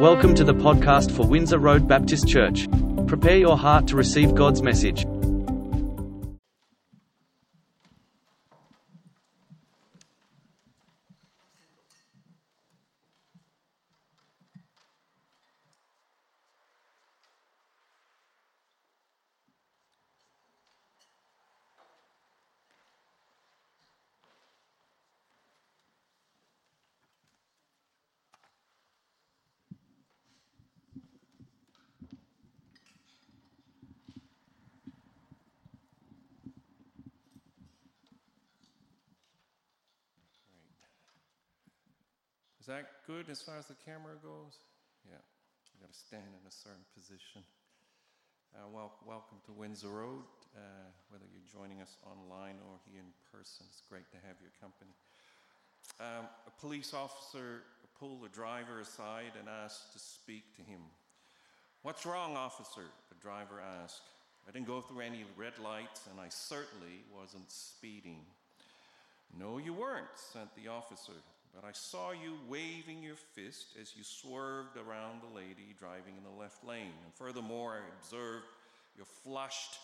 Welcome to the podcast for Windsor Road Baptist Church. Prepare your heart to receive God's message. Is that good as far as the camera goes? Yeah, you got to stand in a certain position. Uh, well, welcome to Windsor Road, uh, whether you're joining us online or here in person. It's great to have your company. Um, a police officer pulled the driver aside and asked to speak to him. What's wrong, officer? The driver asked. I didn't go through any red lights, and I certainly wasn't speeding. No, you weren't, said the officer, but I saw you waving your fist as you swerved around the lady driving in the left lane. And furthermore, I observed your flushed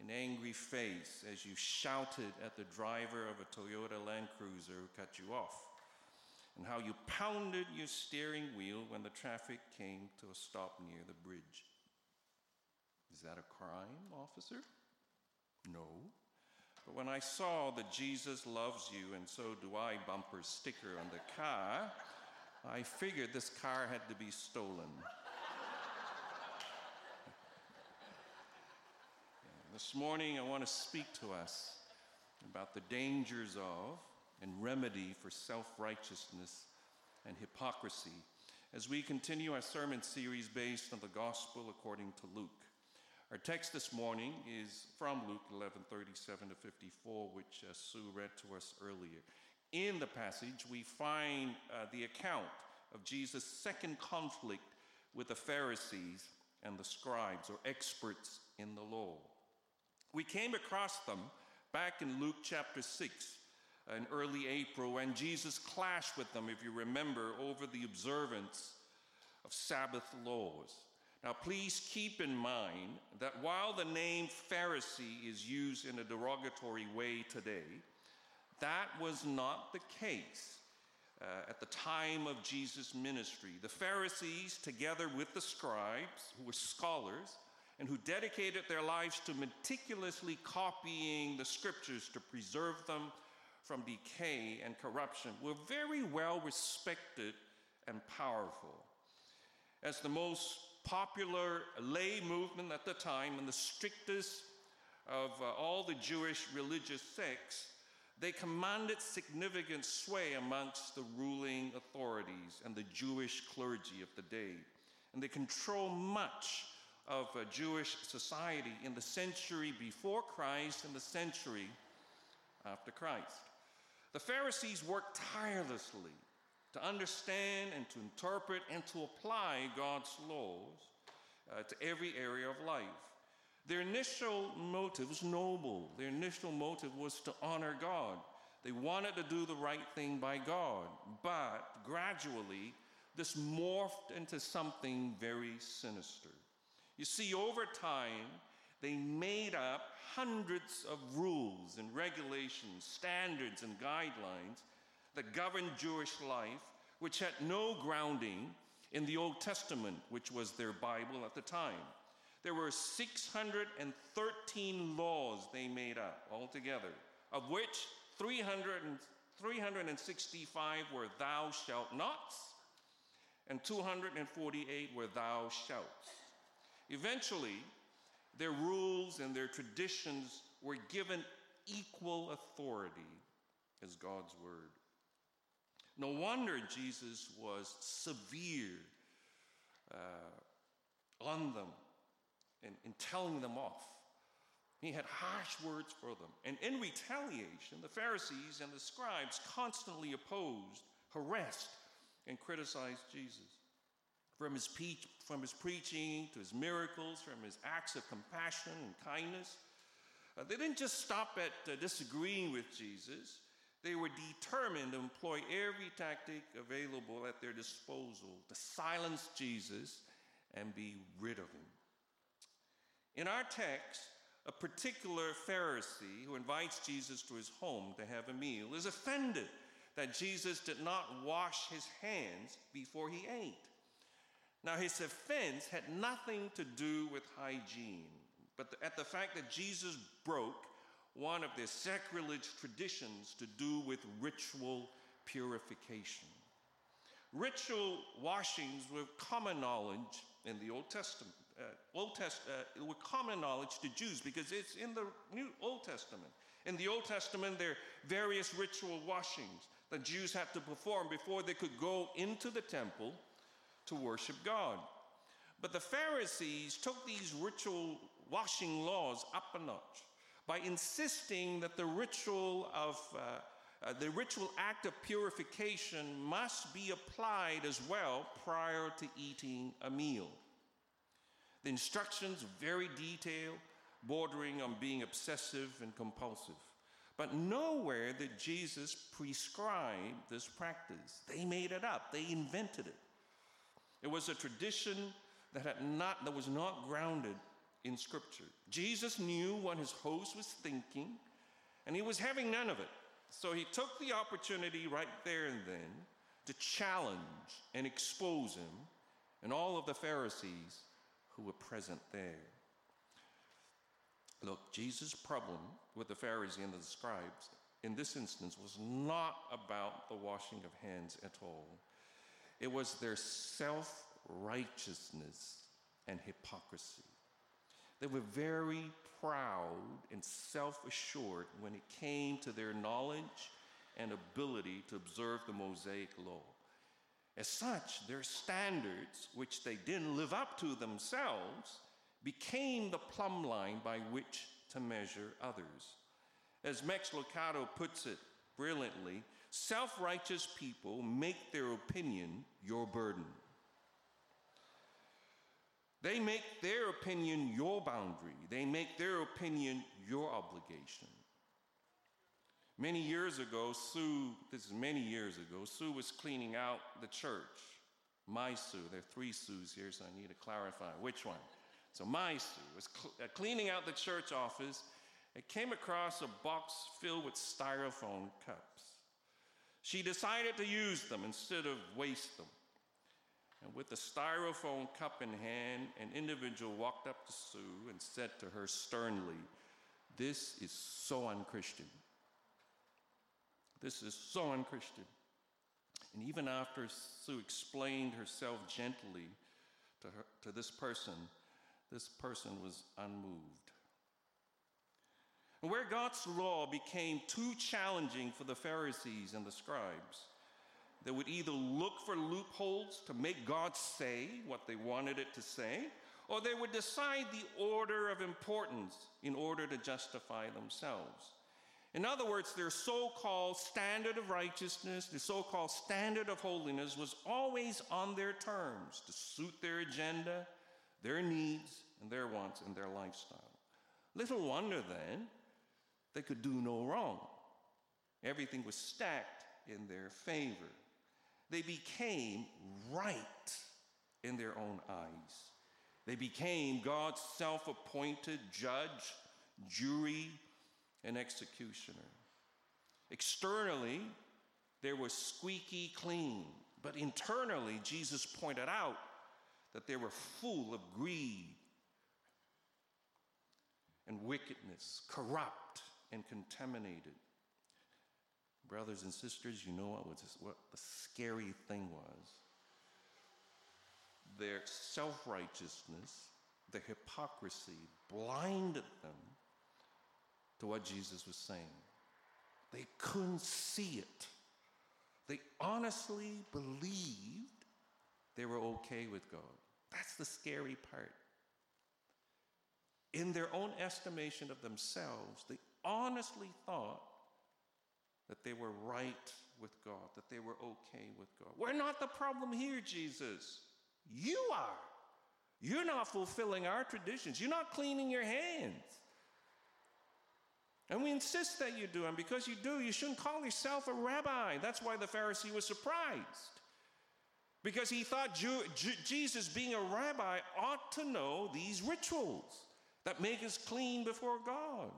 and angry face as you shouted at the driver of a Toyota Land Cruiser who cut you off, and how you pounded your steering wheel when the traffic came to a stop near the bridge. Is that a crime, officer? No. But when I saw the Jesus loves you and so do I bumper sticker on the car, I figured this car had to be stolen. this morning, I want to speak to us about the dangers of and remedy for self righteousness and hypocrisy as we continue our sermon series based on the gospel according to Luke. Our text this morning is from Luke 11 37 to 54, which uh, Sue read to us earlier. In the passage, we find uh, the account of Jesus' second conflict with the Pharisees and the scribes, or experts in the law. We came across them back in Luke chapter 6 in early April when Jesus clashed with them, if you remember, over the observance of Sabbath laws. Now, please keep in mind that while the name Pharisee is used in a derogatory way today, that was not the case uh, at the time of Jesus' ministry. The Pharisees, together with the scribes, who were scholars and who dedicated their lives to meticulously copying the scriptures to preserve them from decay and corruption, were very well respected and powerful. As the most popular lay movement at the time and the strictest of uh, all the Jewish religious sects, they commanded significant sway amongst the ruling authorities and the Jewish clergy of the day. And they control much of uh, Jewish society in the century before Christ and the century after Christ. The Pharisees worked tirelessly to understand and to interpret and to apply God's laws uh, to every area of life. Their initial motive was noble. Their initial motive was to honor God. They wanted to do the right thing by God. But gradually, this morphed into something very sinister. You see, over time, they made up hundreds of rules and regulations, standards, and guidelines that governed Jewish life, which had no grounding in the Old Testament, which was their Bible at the time. There were 613 laws they made up altogether, of which 300 and, 365 were thou shalt nots, and 248 were thou shalt. Eventually, their rules and their traditions were given equal authority as God's word. No wonder Jesus was severe uh, on them and in telling them off. He had harsh words for them. And in retaliation, the Pharisees and the scribes constantly opposed, harassed, and criticized Jesus. From his, pe- from his preaching to his miracles, from his acts of compassion and kindness, uh, they didn't just stop at uh, disagreeing with Jesus, They were determined to employ every tactic available at their disposal to silence Jesus and be rid of him. In our text, a particular Pharisee who invites Jesus to his home to have a meal is offended that Jesus did not wash his hands before he ate. Now, his offense had nothing to do with hygiene, but at the fact that Jesus broke one of their sacrilege traditions to do with ritual purification. Ritual washings were common knowledge in the Old Testament. Uh, Old Test, uh, were common knowledge to Jews because it's in the New Old Testament. In the Old Testament, there are various ritual washings that Jews had to perform before they could go into the temple to worship God. But the Pharisees took these ritual washing laws up a notch by insisting that the ritual of uh, uh, the ritual act of purification must be applied as well prior to eating a meal. The instructions very detailed, bordering on being obsessive and compulsive. But nowhere did Jesus prescribe this practice. They made it up, they invented it. It was a tradition that, had not, that was not grounded in Scripture. Jesus knew what his host was thinking, and he was having none of it. So he took the opportunity right there and then to challenge and expose him and all of the Pharisees who were present there. Look, Jesus' problem with the Pharisees and the scribes in this instance was not about the washing of hands at all. It was their self righteousness and hypocrisy. They were very proud and self assured when it came to their knowledge and ability to observe the Mosaic law. As such, their standards, which they didn't live up to themselves, became the plumb line by which to measure others. As Max Lucado puts it brilliantly, self righteous people make their opinion your burden. They make their opinion your boundary, they make their opinion your obligation. Many years ago, Sue, this is many years ago, Sue was cleaning out the church. My Sue, there are three Sues here, so I need to clarify which one. So my Sue was cl- uh, cleaning out the church office and came across a box filled with styrofoam cups. She decided to use them instead of waste them. And with a styrofoam cup in hand, an individual walked up to Sue and said to her sternly, This is so unchristian. This is so unchristian. And even after Sue explained herself gently to, her, to this person, this person was unmoved. And where God's law became too challenging for the Pharisees and the scribes, they would either look for loopholes to make God say what they wanted it to say, or they would decide the order of importance in order to justify themselves. In other words, their so called standard of righteousness, their so called standard of holiness was always on their terms to suit their agenda, their needs, and their wants and their lifestyle. Little wonder then they could do no wrong. Everything was stacked in their favor they became right in their own eyes. They became God's self appointed judge, jury, and executioner. Externally, they were squeaky clean, but internally, Jesus pointed out that they were full of greed and wickedness, corrupt and contaminated. Brothers and sisters, you know what, was, what the scary thing was? Their self righteousness, their hypocrisy blinded them to what Jesus was saying. They couldn't see it. They honestly believed they were okay with God. That's the scary part. In their own estimation of themselves, they honestly thought that they were right with God, that they were okay with God. We're not the problem here, Jesus. You are. You're not fulfilling our traditions, you're not cleaning your hands. And we insist that you do. And because you do, you shouldn't call yourself a rabbi. That's why the Pharisee was surprised. Because he thought Jew, Jesus, being a rabbi, ought to know these rituals that make us clean before God.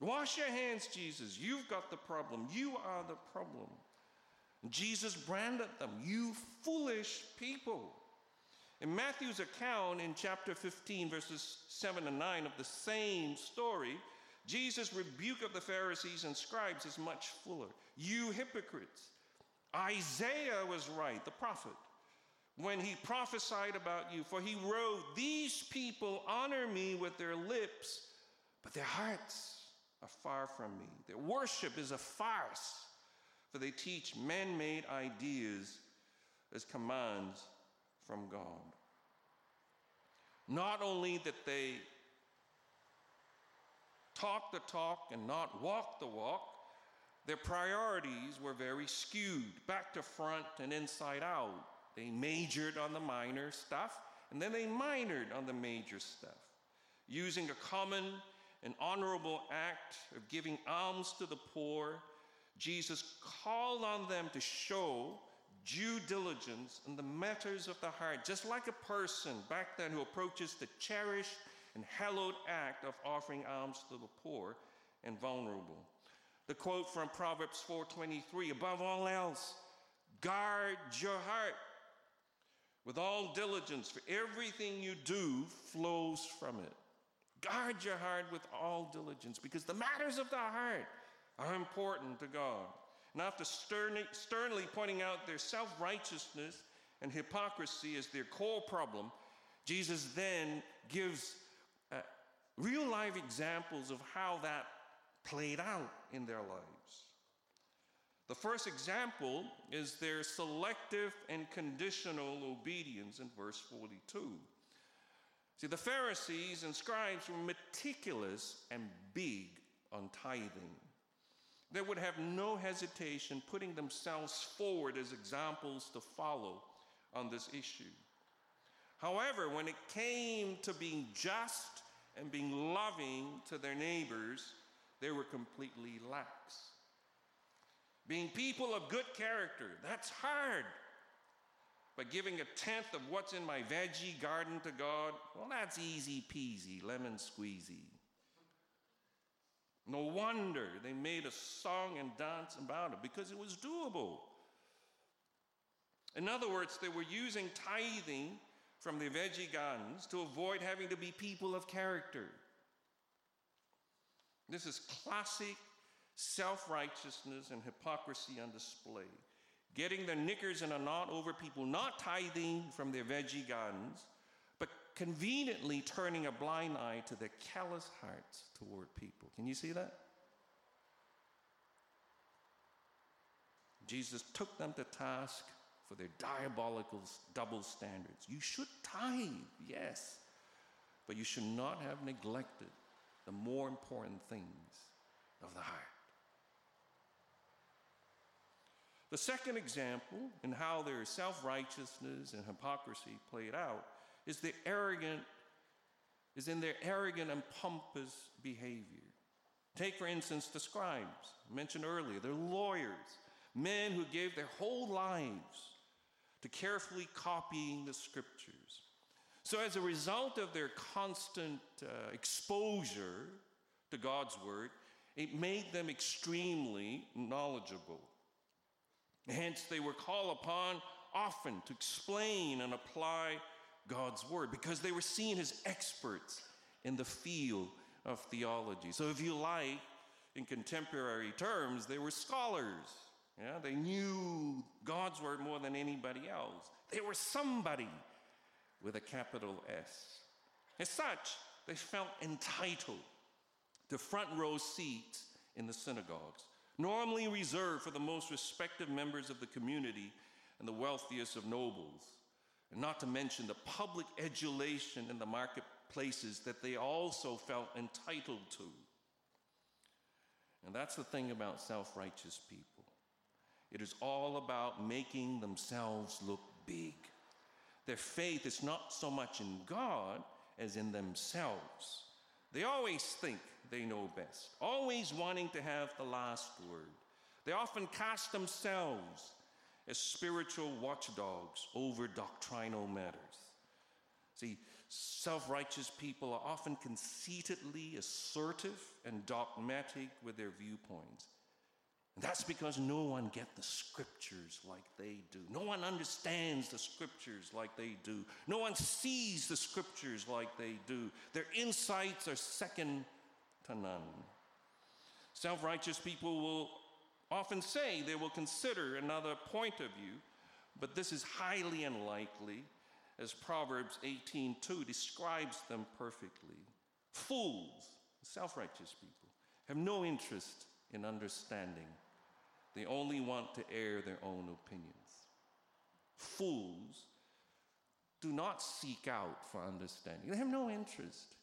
Wash your hands, Jesus. You've got the problem. You are the problem. Jesus branded them, you foolish people. In Matthew's account in chapter 15, verses 7 and 9 of the same story, Jesus' rebuke of the Pharisees and scribes is much fuller. You hypocrites. Isaiah was right, the prophet, when he prophesied about you, for he wrote, These people honor me with their lips, but their hearts are far from me. Their worship is a farce, for they teach man made ideas as commands from God. Not only that they talk the talk and not walk the walk, their priorities were very skewed, back to front and inside out. They majored on the minor stuff, and then they minored on the major stuff, using a common and honorable act of giving alms to the poor. Jesus called on them to show due diligence in the matters of the heart, just like a person back then who approaches the cherished and hallowed act of offering alms to the poor and vulnerable. The quote from Proverbs 4:23, above all else, guard your heart with all diligence, for everything you do flows from it. Guard your heart with all diligence, because the matters of the heart are important to God. And after sternly, sternly pointing out their self righteousness and hypocrisy as their core problem, Jesus then gives uh, real life examples of how that played out in their lives. The first example is their selective and conditional obedience in verse 42. See, the Pharisees and scribes were meticulous and big on tithing. They would have no hesitation putting themselves forward as examples to follow on this issue. However, when it came to being just and being loving to their neighbors, they were completely lax. Being people of good character, that's hard. But giving a tenth of what's in my veggie garden to God, well, that's easy peasy, lemon squeezy. No wonder they made a song and dance about it because it was doable. In other words, they were using tithing from their veggie gardens to avoid having to be people of character. This is classic self righteousness and hypocrisy on display. Getting their knickers in a knot over people not tithing from their veggie gardens, but conveniently turning a blind eye to their callous hearts toward people. Can you see that? Jesus took them to task for their diabolical double standards. You should tithe, yes, but you should not have neglected the more important things of the heart. The second example in how their self righteousness and hypocrisy played out is the arrogant is in their arrogant and pompous behavior. Take, for instance, the scribes, mentioned earlier. They're lawyers, men who gave their whole lives to carefully copying the scriptures. So, as a result of their constant uh, exposure to God's word, it made them extremely knowledgeable. Hence, they were called upon often to explain and apply God's word because they were seen as experts in the field of theology. So, if you like, in contemporary terms, they were scholars. Yeah, they knew God's word more than anybody else. They were somebody with a capital S. As such, they felt entitled to front row seats in the synagogues, normally reserved for the most respected members of the community and the wealthiest of nobles and not to mention the public adulation in the marketplaces that they also felt entitled to. And that's the thing about self righteous people. It is all about making themselves look big. Their faith is not so much in God as in themselves. They always think they know best, always wanting to have the last word. They often cast themselves as spiritual watchdogs over doctrinal matters. See, self righteous people are often conceitedly assertive and dogmatic with their viewpoints. And that's because no one gets the scriptures like they do. No one understands the scriptures like they do. No one sees the scriptures like they do. Their insights are second to none. Self righteous people will often say they will consider another point of view, but this is highly unlikely as Proverbs 18:2 describes them perfectly. Fools, self-righteous people, have no interest in understanding. They only want to air their own opinions. Fools do not seek out for understanding. They have no interest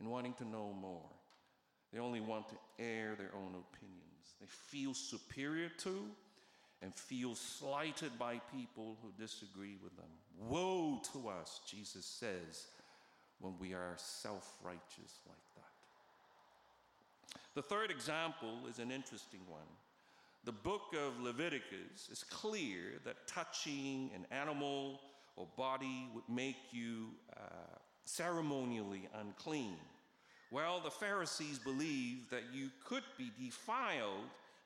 in wanting to know more. They only want to air their own opinions. They feel superior to and feel slighted by people who disagree with them. Woe to us, Jesus says, when we are self righteous like that. The third example is an interesting one. The book of Leviticus is clear that touching an animal or body would make you uh, ceremonially unclean. Well, the Pharisees believed that you could be defiled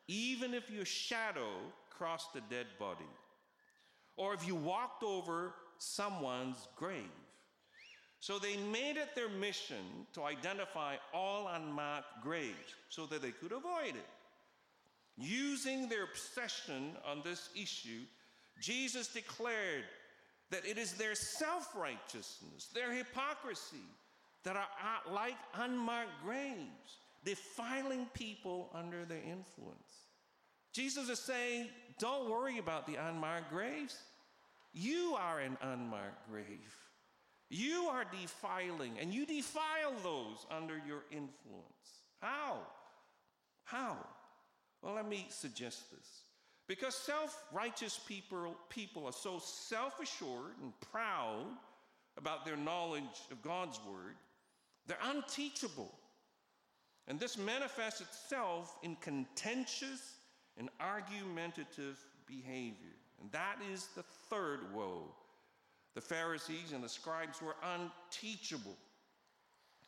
even if your shadow crossed a dead body, or if you walked over someone's grave. So they made it their mission to identify all unmarked graves so that they could avoid it. Using their obsession on this issue, Jesus declared that it is their self righteousness, their hypocrisy, that are like unmarked graves, defiling people under their influence. Jesus is saying, don't worry about the unmarked graves. You are an unmarked grave. You are defiling, and you defile those under your influence. How? How? Well, let me suggest this. Because self righteous people, people are so self assured and proud about their knowledge of God's word, they're unteachable. And this manifests itself in contentious and argumentative behavior. And that is the third woe. The Pharisees and the scribes were unteachable.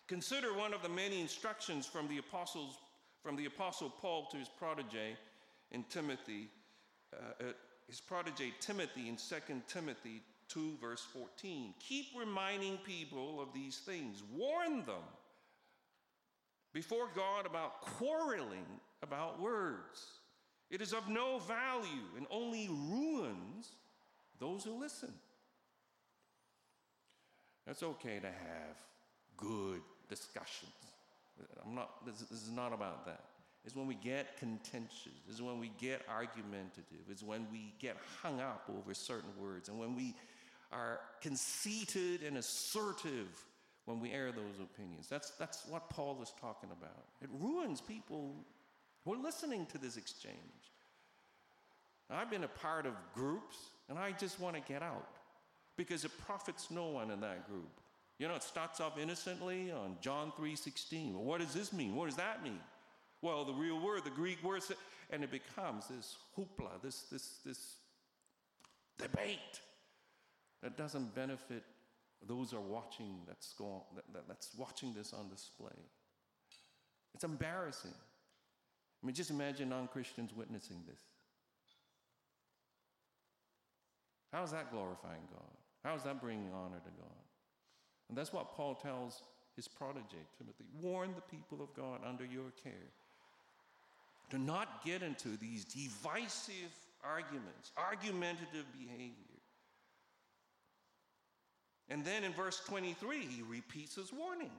Consider one of the many instructions from the apostles, from the apostle Paul to his protege in Timothy, uh, uh, his protege Timothy in 2 Timothy 2, verse 14. Keep reminding people of these things, warn them before God about quarreling about words. It is of no value and only ruins those who listen. It's okay to have good discussions. I'm not, this, this is not about that. It's when we get contentious. It's when we get argumentative. It's when we get hung up over certain words. And when we are conceited and assertive when we air those opinions. That's, that's what Paul is talking about. It ruins people who are listening to this exchange. I've been a part of groups, and I just want to get out because it profits no one in that group. You know, it starts off innocently on John 3:16. Well, what does this mean? What does that mean? Well, the real word, the Greek word, and it becomes this hoopla, this this this debate that doesn't benefit those are watching that's, that, that, that's watching this on display. It's embarrassing. I mean, just imagine non Christians witnessing this. How is that glorifying God? How is that bringing honor to God? And that's what Paul tells his protege, Timothy. Warn the people of God under your care. Do not get into these divisive arguments, argumentative behavior. And then in verse 23, he repeats his warning.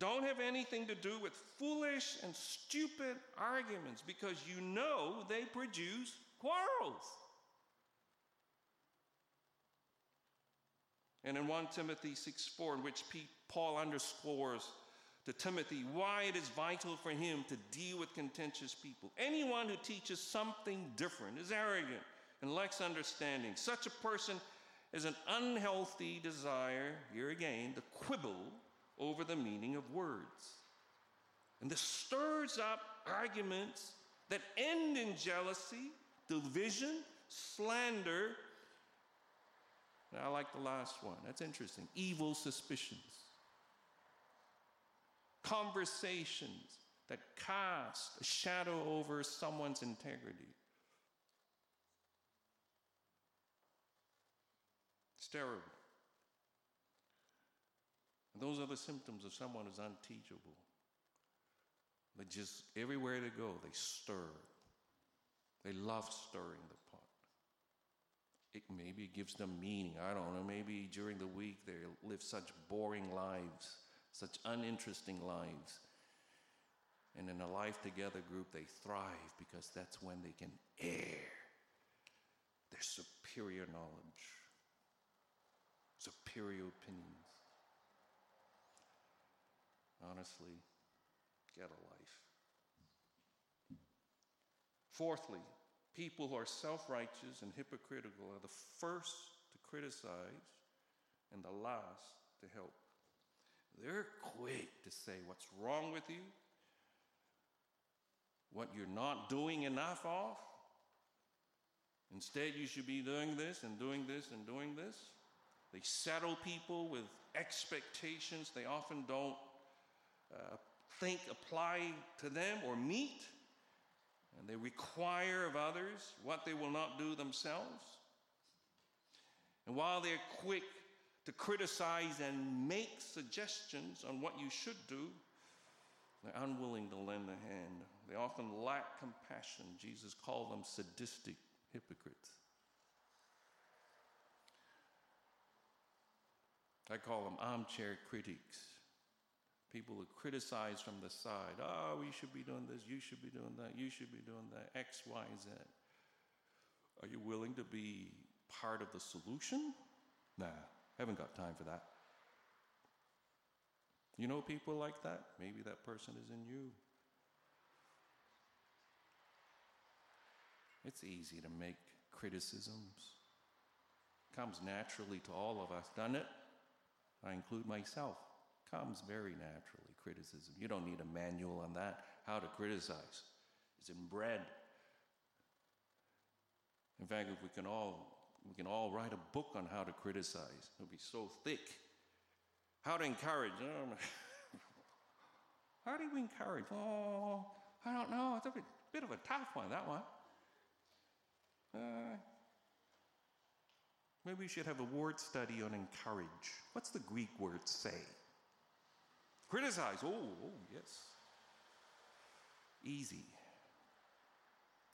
Don't have anything to do with foolish and stupid arguments because you know they produce quarrels. And in 1 Timothy 6 4, in which Paul underscores to Timothy why it is vital for him to deal with contentious people. Anyone who teaches something different is arrogant and lacks understanding. Such a person is an unhealthy desire, here again, to quibble over the meaning of words. And this stirs up arguments that end in jealousy, division, slander. And I like the last one. That's interesting. Evil suspicions. Conversations that cast a shadow over someone's integrity. Terrible. And those are the symptoms of someone who's unteachable. They just, everywhere they go, they stir. They love stirring the pot. It maybe gives them meaning. I don't know. Maybe during the week they live such boring lives, such uninteresting lives. And in a life together group, they thrive because that's when they can air their superior knowledge, superior opinions. Honestly, get a life. Fourthly, people who are self righteous and hypocritical are the first to criticize and the last to help. They're quick to say what's wrong with you, what you're not doing enough of. Instead, you should be doing this and doing this and doing this. They settle people with expectations they often don't uh, think apply to them or meet. And they require of others what they will not do themselves. And while they're quick to criticize and make suggestions on what you should do, they're unwilling to lend a hand. They often lack compassion. Jesus called them sadistic hypocrites. I call them armchair critics. People who criticize from the side. Oh, we should be doing this, you should be doing that, you should be doing that, X, Y, Z. Are you willing to be part of the solution? Nah, haven't got time for that. You know people like that? Maybe that person is in you. It's easy to make criticisms. Comes naturally to all of us, doesn't it? I include myself. Comes very naturally, criticism. You don't need a manual on that. How to criticize. It's inbred. In fact, if we can all we can all write a book on how to criticize. It'll be so thick. How to encourage. how do we encourage? Oh, I don't know. It's a bit, bit of a tough one, that one. Uh, maybe we should have a word study on encourage. What's the Greek word say? Criticize. Oh, oh, yes. Easy.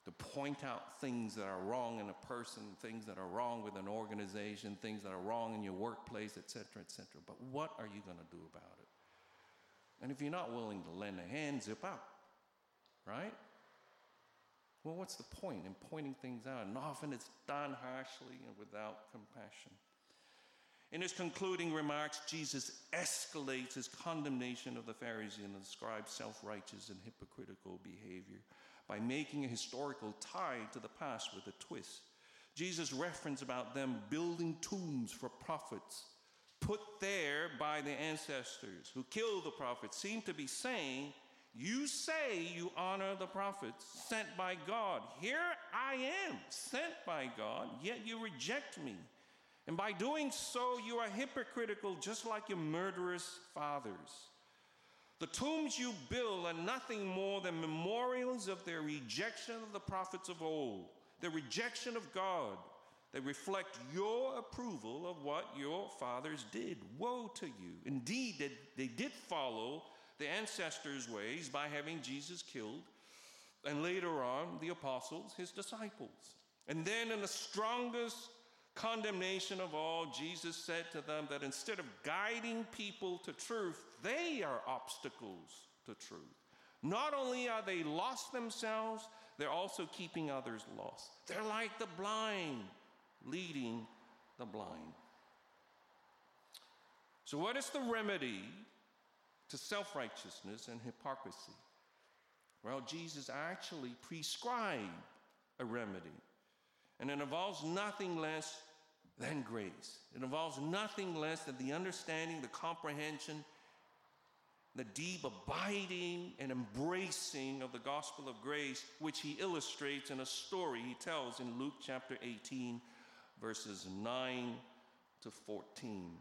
To point out things that are wrong in a person, things that are wrong with an organization, things that are wrong in your workplace, etc., etc. But what are you going to do about it? And if you're not willing to lend a hand, zip out. Right? Well, what's the point in pointing things out? And often it's done harshly and without compassion. In his concluding remarks, Jesus escalates his condemnation of the Pharisees and the scribes' self righteous and hypocritical behavior by making a historical tie to the past with a twist. Jesus' reference about them building tombs for prophets put there by the ancestors who killed the prophets seemed to be saying, You say you honor the prophets sent by God. Here I am, sent by God, yet you reject me. And by doing so, you are hypocritical, just like your murderous fathers. The tombs you build are nothing more than memorials of their rejection of the prophets of old, their rejection of God. They reflect your approval of what your fathers did. Woe to you. Indeed, they, they did follow the ancestors' ways by having Jesus killed, and later on, the apostles, his disciples. And then, in the strongest condemnation of all, Jesus said to them that instead of guiding people to truth, they are obstacles to truth. Not only are they lost themselves, they're also keeping others lost. They're like the blind leading the blind. So, what is the remedy to self righteousness and hypocrisy? Well, Jesus actually prescribed a remedy, and it involves nothing less than grace. It involves nothing less than the understanding, the comprehension, the deep abiding and embracing of the gospel of grace, which he illustrates in a story he tells in Luke chapter 18, verses 9 to 14.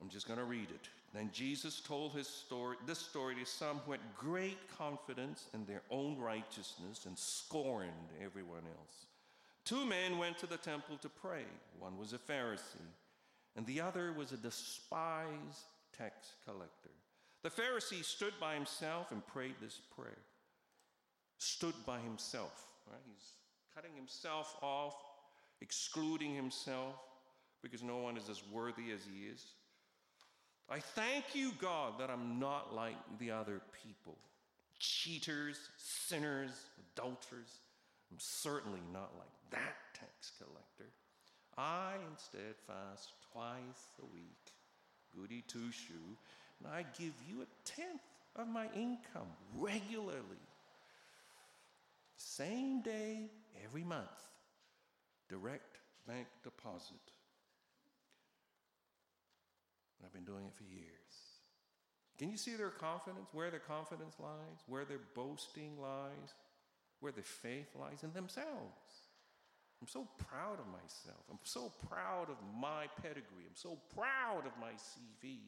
I'm just going to read it. Then Jesus told his story, this story to some who had great confidence in their own righteousness and scorned everyone else. Two men went to the temple to pray. One was a Pharisee, and the other was a despised tax collector. The Pharisee stood by himself and prayed this prayer. Stood by himself, right? He's cutting himself off, excluding himself, because no one is as worthy as he is. I thank you, God, that I'm not like the other people cheaters, sinners, adulterers. I'm certainly not like that tax collector. I instead fast twice a week, goody two shoe, and I give you a tenth of my income regularly. Same day, every month, direct bank deposit. And I've been doing it for years. Can you see their confidence? Where their confidence lies? Where their boasting lies? Where their faith lies? In themselves. I'm so proud of myself. I'm so proud of my pedigree. I'm so proud of my CV.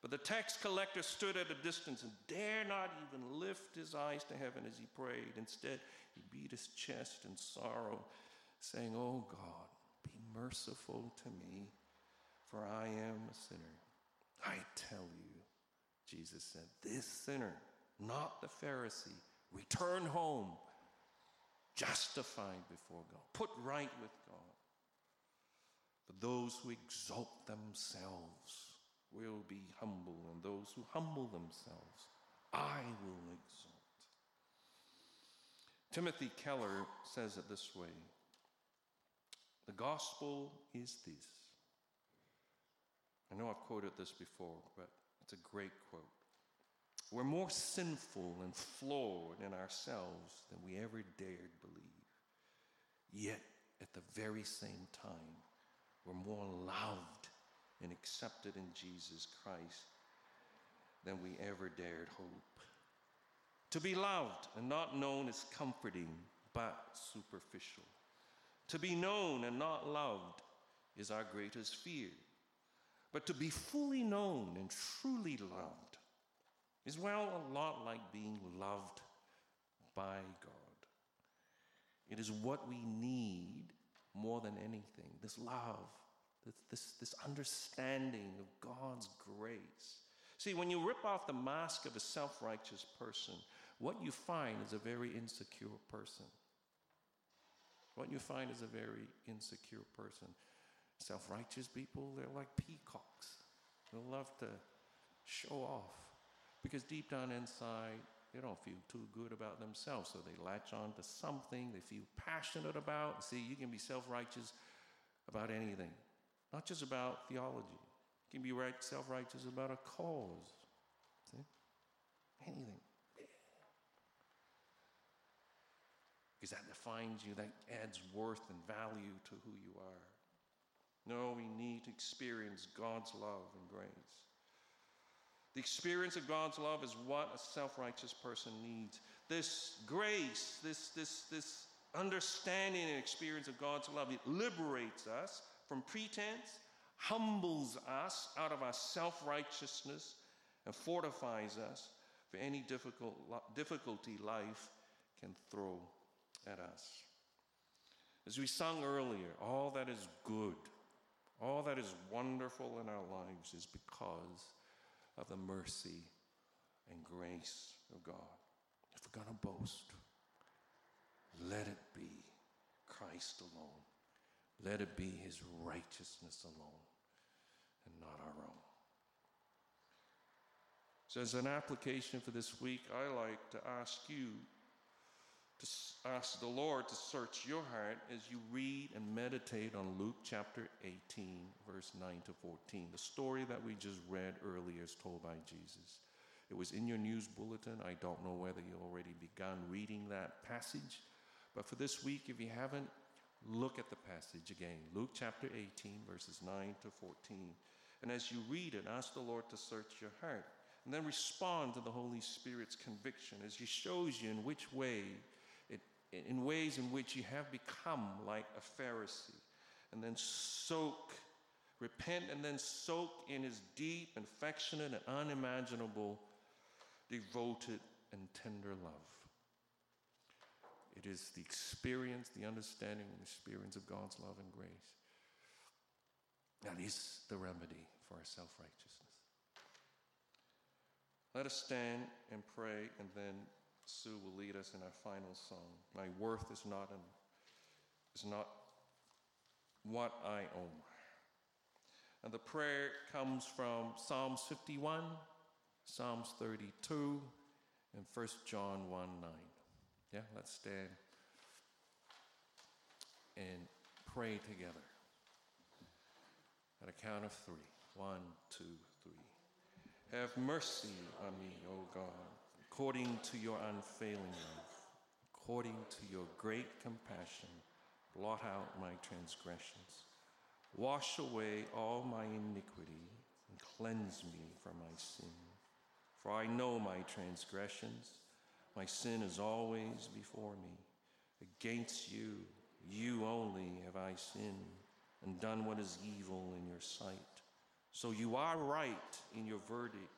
But the tax collector stood at a distance and dare not even lift his eyes to heaven as he prayed. Instead, he beat his chest in sorrow, saying, Oh God, be merciful to me, for I am a sinner. I tell you, Jesus said, this sinner, not the Pharisee, return home, justified before God, put right with God. But those who exalt themselves will be humble, and those who humble themselves, I will exalt. Timothy Keller says it this way The gospel is this I know I've quoted this before, but it's a great quote. We're more sinful and flawed in ourselves than we ever dared believe. Yet, at the very same time, we're more loved and accepted in Jesus Christ than we ever dared hope. To be loved and not known is comforting, but superficial. To be known and not loved is our greatest fear. But to be fully known and truly loved is, well, a lot like being loved by God. It is what we need more than anything this love, this, this, understanding of God's grace. See, when you rip off the mask of a self righteous person, what you find is a very insecure person. What you find is a very insecure person. Self righteous people, they're like peacocks. They love to show off because deep down inside, they don't feel too good about themselves. So they latch on to something they feel passionate about. See, you can be self righteous about anything, not just about theology. You can be right, self righteous about a cause. See? Anything. Because that defines you, that adds worth and value to who you are. No, we need to experience God's love and grace. The experience of God's love is what a self righteous person needs. This grace, this, this, this understanding and experience of God's love, it liberates us from pretense, humbles us out of our self righteousness, and fortifies us for any difficult, difficulty life can throw at us. As we sung earlier, all that is good all that is wonderful in our lives is because of the mercy and grace of God. If we're going to boast, let it be Christ alone. Let it be his righteousness alone and not our own. So, as an application for this week, I like to ask you ask the Lord to search your heart as you read and meditate on Luke chapter 18, verse 9 to 14. The story that we just read earlier is told by Jesus. It was in your news bulletin. I don't know whether you already begun reading that passage, but for this week, if you haven't, look at the passage again. Luke chapter 18, verses 9 to 14. And as you read it, ask the Lord to search your heart. And then respond to the Holy Spirit's conviction as He shows you in which way, in ways in which you have become like a Pharisee. And then soak, repent, and then soak in His deep, affectionate, and unimaginable, devoted, and tender love. It is the experience, the understanding, and experience of God's love and grace. That is the remedy for our self righteousness. Let us stand and pray, and then Sue will lead us in our final song. My worth is not, an, is not what I own. And the prayer comes from Psalms 51, Psalms 32, and 1 John 1 9. Yeah, let's stand and pray together. At a count of three. One, two, three. Have mercy on me, O God, according to your unfailing love, according to your great compassion. Blot out my transgressions. Wash away all my iniquity and cleanse me from my sin. For I know my transgressions my sin is always before me. Against you, you only have I sinned and done what is evil in your sight. So you are right in your verdict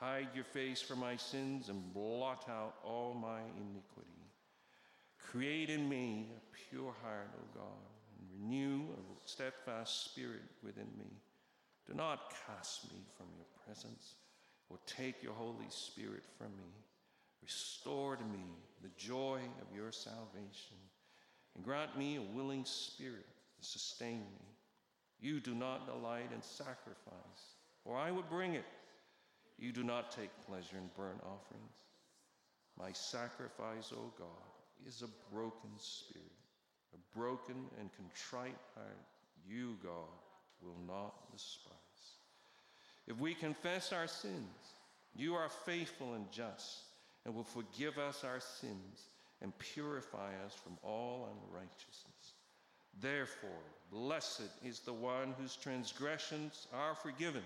Hide your face from my sins and blot out all my iniquity. Create in me a pure heart, O God, and renew a steadfast spirit within me. Do not cast me from your presence or take your Holy Spirit from me. Restore to me the joy of your salvation and grant me a willing spirit to sustain me. You do not delight in sacrifice, or I would bring it. You do not take pleasure in burnt offerings. My sacrifice, O God, is a broken spirit, a broken and contrite heart. You, God, will not despise. If we confess our sins, you are faithful and just and will forgive us our sins and purify us from all unrighteousness. Therefore, blessed is the one whose transgressions are forgiven,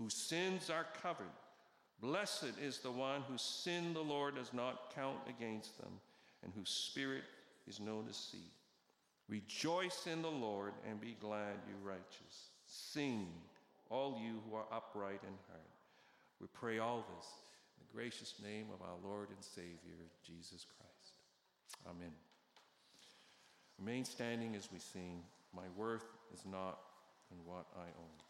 whose sins are covered. Blessed is the one whose sin the Lord does not count against them, and whose spirit is no deceit. Rejoice in the Lord and be glad, you righteous. Sing, all you who are upright in heart. We pray all this in the gracious name of our Lord and Savior, Jesus Christ. Amen. Remain standing as we sing, My worth is not in what I own.